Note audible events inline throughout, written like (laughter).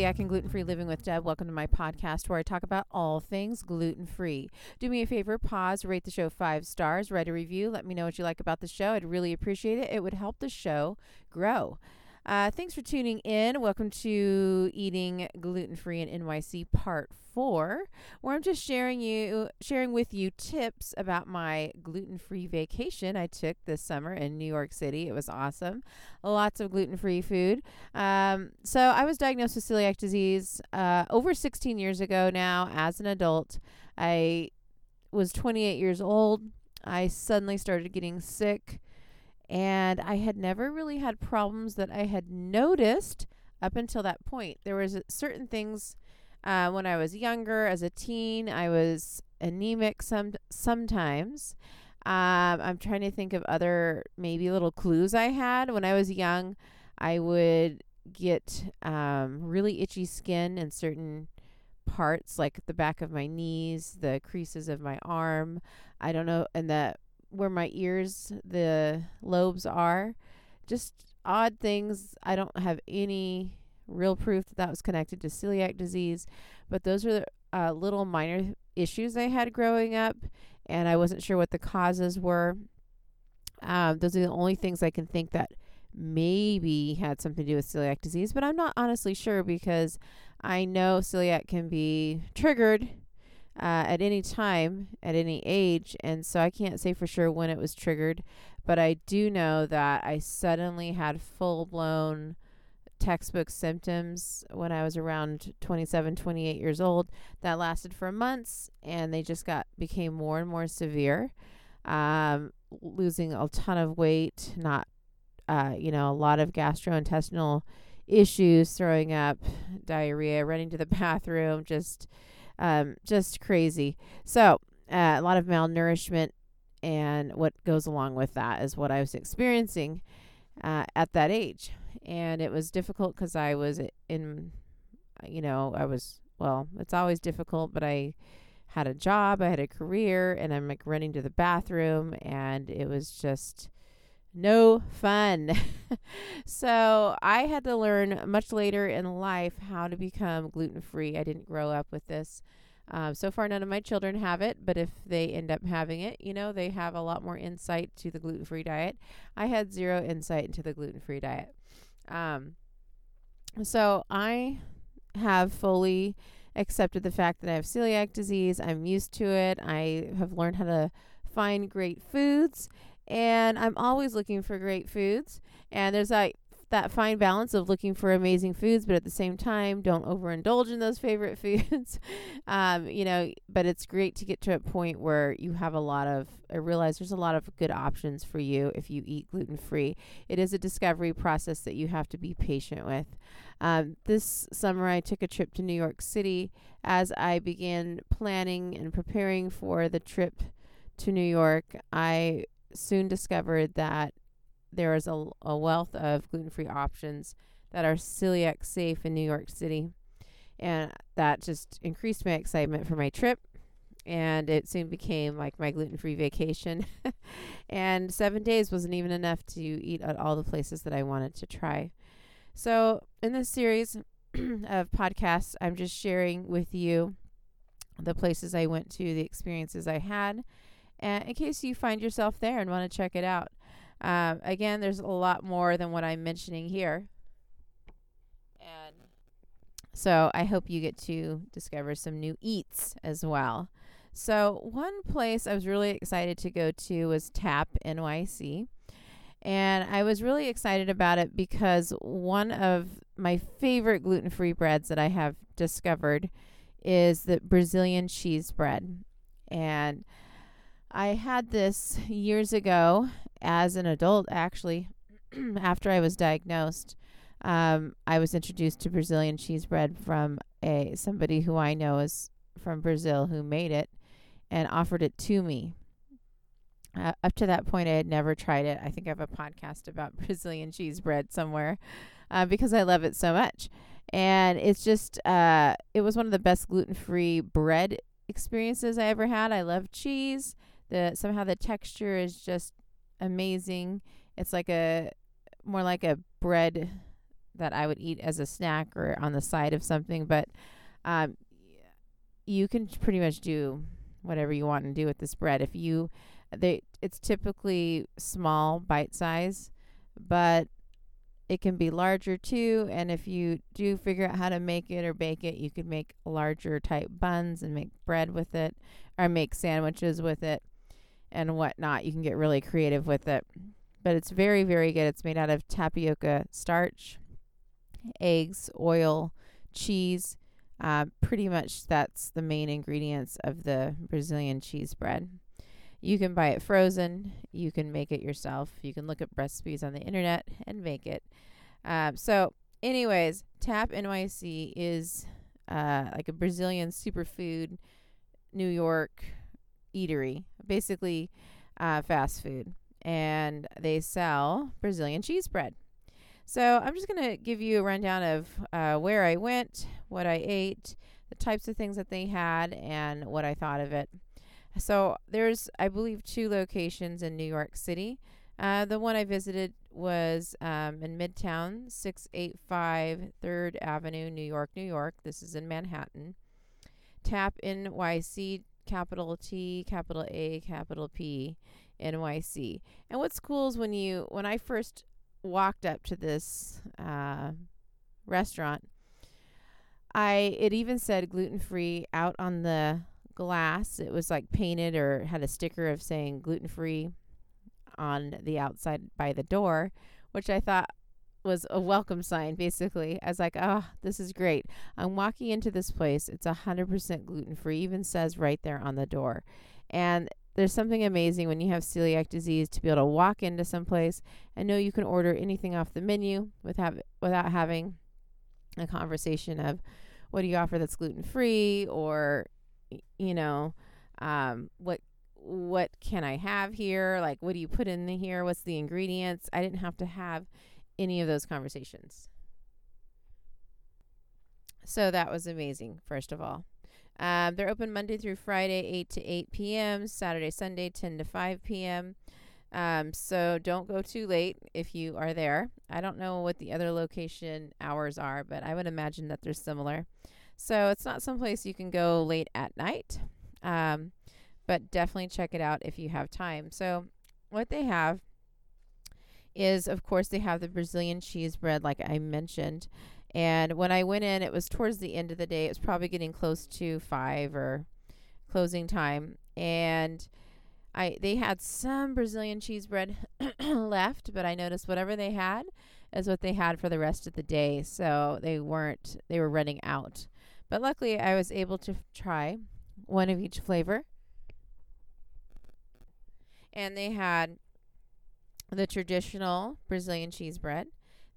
Celiac and Gluten Free Living with Deb. Welcome to my podcast where I talk about all things gluten free. Do me a favor, pause, rate the show five stars, write a review, let me know what you like about the show. I'd really appreciate it. It would help the show grow. Uh, thanks for tuning in. Welcome to Eating Gluten Free in NYC Part Four, where I'm just sharing you sharing with you tips about my gluten free vacation I took this summer in New York City. It was awesome. Lots of gluten free food. Um, so I was diagnosed with celiac disease uh, over 16 years ago now. As an adult, I was 28 years old. I suddenly started getting sick and I had never really had problems that I had noticed up until that point. There was certain things uh, when I was younger, as a teen, I was anemic some sometimes. Um, I'm trying to think of other maybe little clues I had when I was young. I would get um, really itchy skin in certain parts, like the back of my knees, the creases of my arm. I don't know, and the where my ears, the lobes are. Just odd things. I don't have any real proof that that was connected to celiac disease, but those are uh, little minor issues I had growing up, and I wasn't sure what the causes were. Um, those are the only things I can think that maybe had something to do with celiac disease, but I'm not honestly sure because I know celiac can be triggered uh, at any time, at any age. And so I can't say for sure when it was triggered, but I do know that I suddenly had full blown textbook symptoms when I was around 27, 28 years old that lasted for months and they just got became more and more severe. Um, losing a ton of weight, not, uh, you know, a lot of gastrointestinal issues, throwing up, diarrhea, running to the (laughs) bathroom, just um, just crazy. So, uh, a lot of malnourishment and what goes along with that is what I was experiencing uh, at that age. And it was difficult because I was in, you know, I was, well, it's always difficult, but I had a job, I had a career, and I'm like running to the bathroom, and it was just no fun. (laughs) so I had to learn much later in life how to become gluten free. I didn't grow up with this. Um, so far, none of my children have it, but if they end up having it, you know, they have a lot more insight to the gluten free diet. I had zero insight into the gluten free diet. Um, so I have fully accepted the fact that I have celiac disease. I'm used to it. I have learned how to find great foods and I'm always looking for great foods. And there's like that fine balance of looking for amazing foods, but at the same time, don't overindulge in those favorite (laughs) foods. um, you know, but it's great to get to a point where you have a lot of, I realize there's a lot of good options for you if you eat gluten free. It is a discovery process that you have to be patient with. Um, this summer, I took a trip to New York City as I began planning and preparing for the trip to New York. I soon discovered that there is a, a wealth of gluten free options that are celiac safe in New York City. And that just increased my excitement for my trip. And it soon became like my gluten free vacation. (laughs) and seven days wasn't even enough to eat at all the places that I wanted to try. So, in this series (clears throat) of podcasts, I'm just sharing with you the places I went to, the experiences I had, and in case you find yourself there and want to check it out. Um, again, there's a lot more than what I'm mentioning here. And so I hope you get to discover some new eats as well. So, one place I was really excited to go to was Tap NYC. And I was really excited about it because one of my favorite gluten free breads that I have discovered is the Brazilian cheese bread. And I had this years ago as an adult, actually, (clears throat) after I was diagnosed. Um, I was introduced to Brazilian cheese bread from a somebody who I know is from Brazil who made it and offered it to me. Uh, up to that point, I had never tried it. I think I have a podcast about (laughs) Brazilian cheese bread somewhere uh, because I love it so much. And it's just, uh, it was one of the best gluten free bread experiences I ever had. I love cheese the somehow the texture is just amazing. It's like a more like a bread that I would eat as a snack or on the side of something, but um, you can pretty much do whatever you want to do with this bread. If you, they, it's typically small bite size, but it can be larger too. And if you do figure out how to make it or bake it, you could make larger type buns and make bread with it, or make sandwiches with it, and whatnot. You can get really creative with it, but it's very, very good. It's made out of tapioca starch, eggs, oil, cheese uh, pretty much that's the main ingredients of the Brazilian cheese bread. You can buy it frozen. You can make it yourself. You can look up recipes on the internet and make it. Um, so, anyways, Tap NYC is uh, like a Brazilian superfood New York eatery, basically uh, fast food. And they sell Brazilian cheese bread. So I'm just going to give you a rundown of uh, where I went, what I ate, the types of things that they had, and what I thought of it. So there's, I believe, two locations in New York City. Uh, the one I visited was um, in Midtown, 685 3rd Avenue, New York, New York. This is in Manhattan. Tap NYC, capital T, capital A, capital P, NYC. And what's cool is when you, when I first walked up to this uh, restaurant, I it even said gluten free out on the glass. It was like painted or had a sticker of saying gluten free on the outside by the door, which I thought was a welcome sign basically. I was like, oh, this is great. I'm walking into this place. It's 100% gluten free, even says right there on the door. And there's something amazing when you have celiac disease to be able to walk into some place and know you can order anything off the menu without without having a conversation of what do you offer that's gluten free or you know um, what what can I have here like what do you put in here what's the ingredients I didn't have to have any of those conversations so that was amazing first of all um, they're open Monday through Friday, 8 to 8 p.m., Saturday, Sunday, 10 to 5 p.m. Um, so don't go too late if you are there. I don't know what the other location hours are, but I would imagine that they're similar. So it's not someplace you can go late at night, um, but definitely check it out if you have time. So what they have is, of course, they have the Brazilian cheese bread, like I mentioned. And when I went in, it was towards the end of the day. It was probably getting close to five or closing time. And I they had some Brazilian cheese bread (coughs) left, but I noticed whatever they had is what they had for the rest of the day. So they weren't they were running out. But luckily I was able to f- try one of each flavor. And they had the traditional Brazilian cheese bread.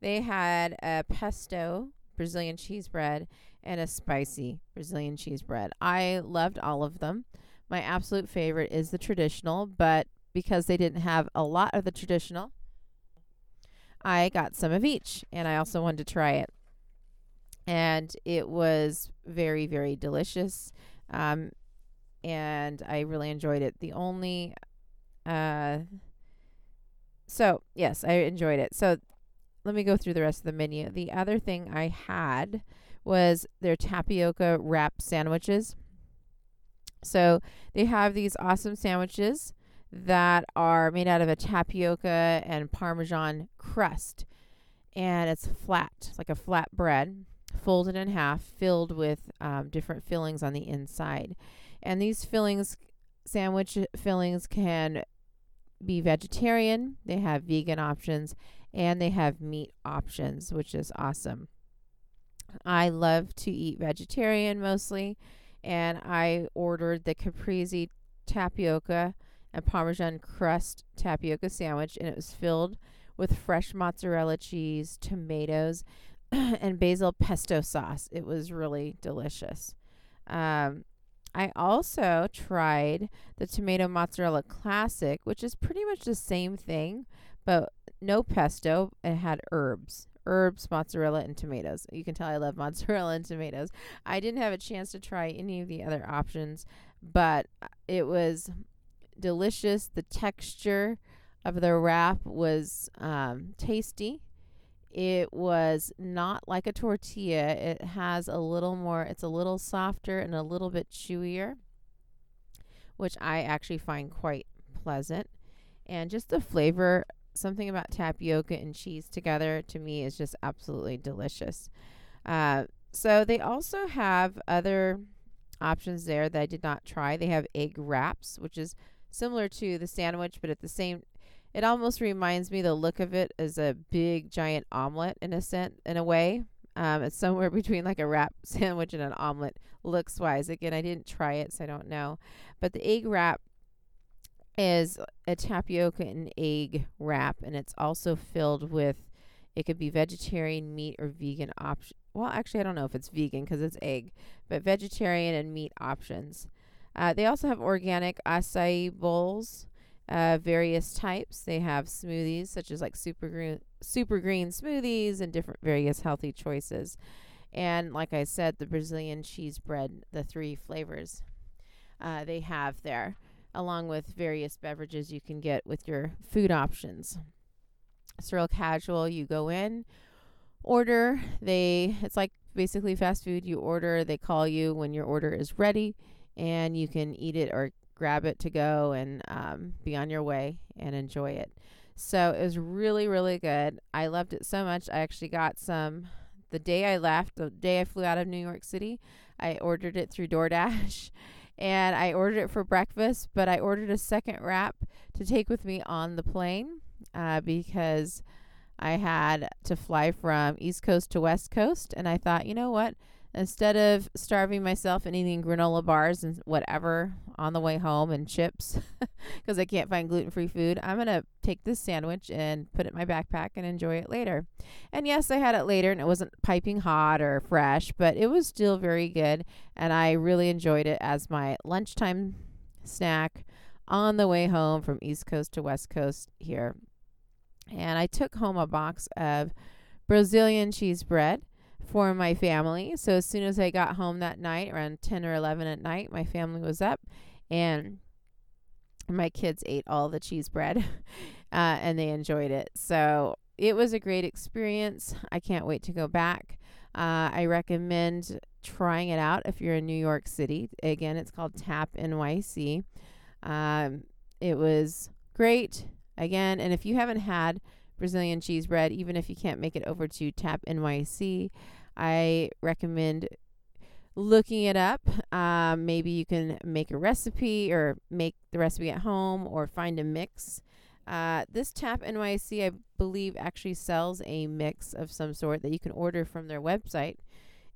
They had a pesto Brazilian cheese bread and a spicy Brazilian cheese bread. I loved all of them. My absolute favorite is the traditional, but because they didn't have a lot of the traditional, I got some of each and I also wanted to try it. And it was very, very delicious. Um, and I really enjoyed it. The only, uh, so yes, I enjoyed it. So let me go through the rest of the menu. The other thing I had was their tapioca wrap sandwiches. So they have these awesome sandwiches that are made out of a tapioca and parmesan crust. And it's flat, like a flat bread, folded in half, filled with um, different fillings on the inside. And these fillings, sandwich fillings, can be vegetarian, they have vegan options, and they have meat options, which is awesome. I love to eat vegetarian mostly, and I ordered the caprese tapioca and parmesan crust tapioca sandwich, and it was filled with fresh mozzarella cheese, tomatoes, (clears throat) and basil pesto sauce. It was really delicious. Um, I also tried the tomato mozzarella classic, which is pretty much the same thing, but no pesto. It had herbs, herbs, mozzarella, and tomatoes. You can tell I love (laughs) mozzarella and tomatoes. I didn't have a chance to try any of the other options, but it was delicious. The texture of the wrap was um, tasty, it was not like a tortilla. It has a little more, it's a little softer and a little bit chewier, which I actually find quite pleasant. And just the flavor, something about tapioca and cheese together to me is just absolutely delicious. Uh, so they also have other options there that I did not try. They have egg wraps, which is similar to the sandwich, but at the same it almost reminds me the look of it as a big giant omelet in a sense in a way. Um, it's somewhere (laughs) between like a wrap (laughs) sandwich and an omelet looks wise. Again, I didn't try it, so I don't know. But the egg wrap is a tapioca and egg wrap, and it's also filled with it could be vegetarian, meat, or vegan option. Well, actually, I don't know if it's vegan because it's egg, but vegetarian and meat options. Uh, they also have organic acai bowls, uh, various types. They have smoothies such as like super green, super green smoothies and different various healthy choices. And like I said, the Brazilian cheese bread, the three flavors uh, they have there, along with various beverages you can get with your food options. It's real casual. You go in, order. They it's like basically fast food. You order, they call you when your order is ready, and you can eat it or grab it to go and um, be on your way and enjoy it. So it was really, really good. I loved it so much. I actually got some the day I left, the day I flew out of New York City. I ordered it through DoorDash (laughs) and I ordered it for breakfast, but I ordered a second wrap to take with me on the plane uh, because I had to fly from East Coast to West Coast. And I thought, you know what? Instead of starving myself and eating granola bars and whatever on the way home and chips (laughs) because I can't find gluten free food, I'm going to take this sandwich and put it in my backpack and enjoy it later. And yes, I had it later and it wasn't piping hot or fresh, but it was still very good. And I really enjoyed it as my lunchtime snack on the way home from East Coast to West Coast here. And I took home a box of Brazilian cheese bread for my family. So as soon as I got home that night, around 10 or 11 at night, my family was up and my kids ate all the cheese bread (laughs) uh, and they enjoyed it. So it was a great experience. I can't wait to go back. Uh, I recommend trying it out if you're in New York City. Again, it's called Tap NYC. Um, it was great. Again, and if you haven't had Brazilian cheese bread, even if you can't make it over to Tap NYC, I recommend looking it up. Um, maybe you can make a recipe or make the recipe at home or find a mix. Uh, this Tap NYC, I believe, actually sells a mix of some sort that you can order from their website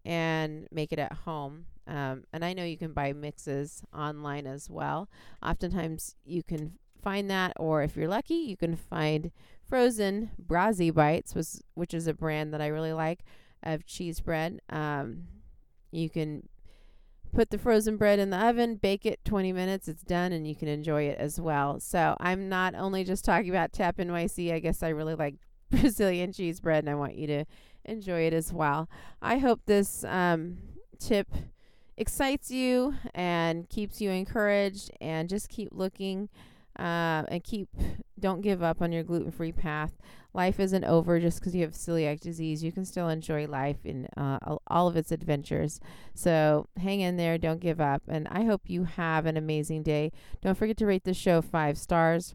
and make it at home. Um, and I know you can buy mixes online as well. Oftentimes, you can find that, or if you're lucky, you can find frozen Brazi Bites, was, which is a brand that I really like of cheese bread. Um, you can put the frozen bread in the oven, bake it 20 minutes, it's done, and you can enjoy it as well. So I'm not only just talking about Tap NYC, I guess I really like (laughs) Brazilian cheese bread, and I want you to enjoy it as well. I hope this um, tip excites you and keeps you encouraged, and just keep looking uh, and keep don't give up on your gluten free path. Life isn't over just because you have celiac disease. You can still enjoy life in uh, all of its adventures. So hang in there, don't give up, and I hope you have an amazing day. Don't forget to rate the show five stars,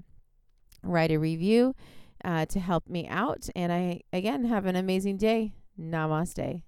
write a review uh, to help me out, and I again have an amazing day. Namaste.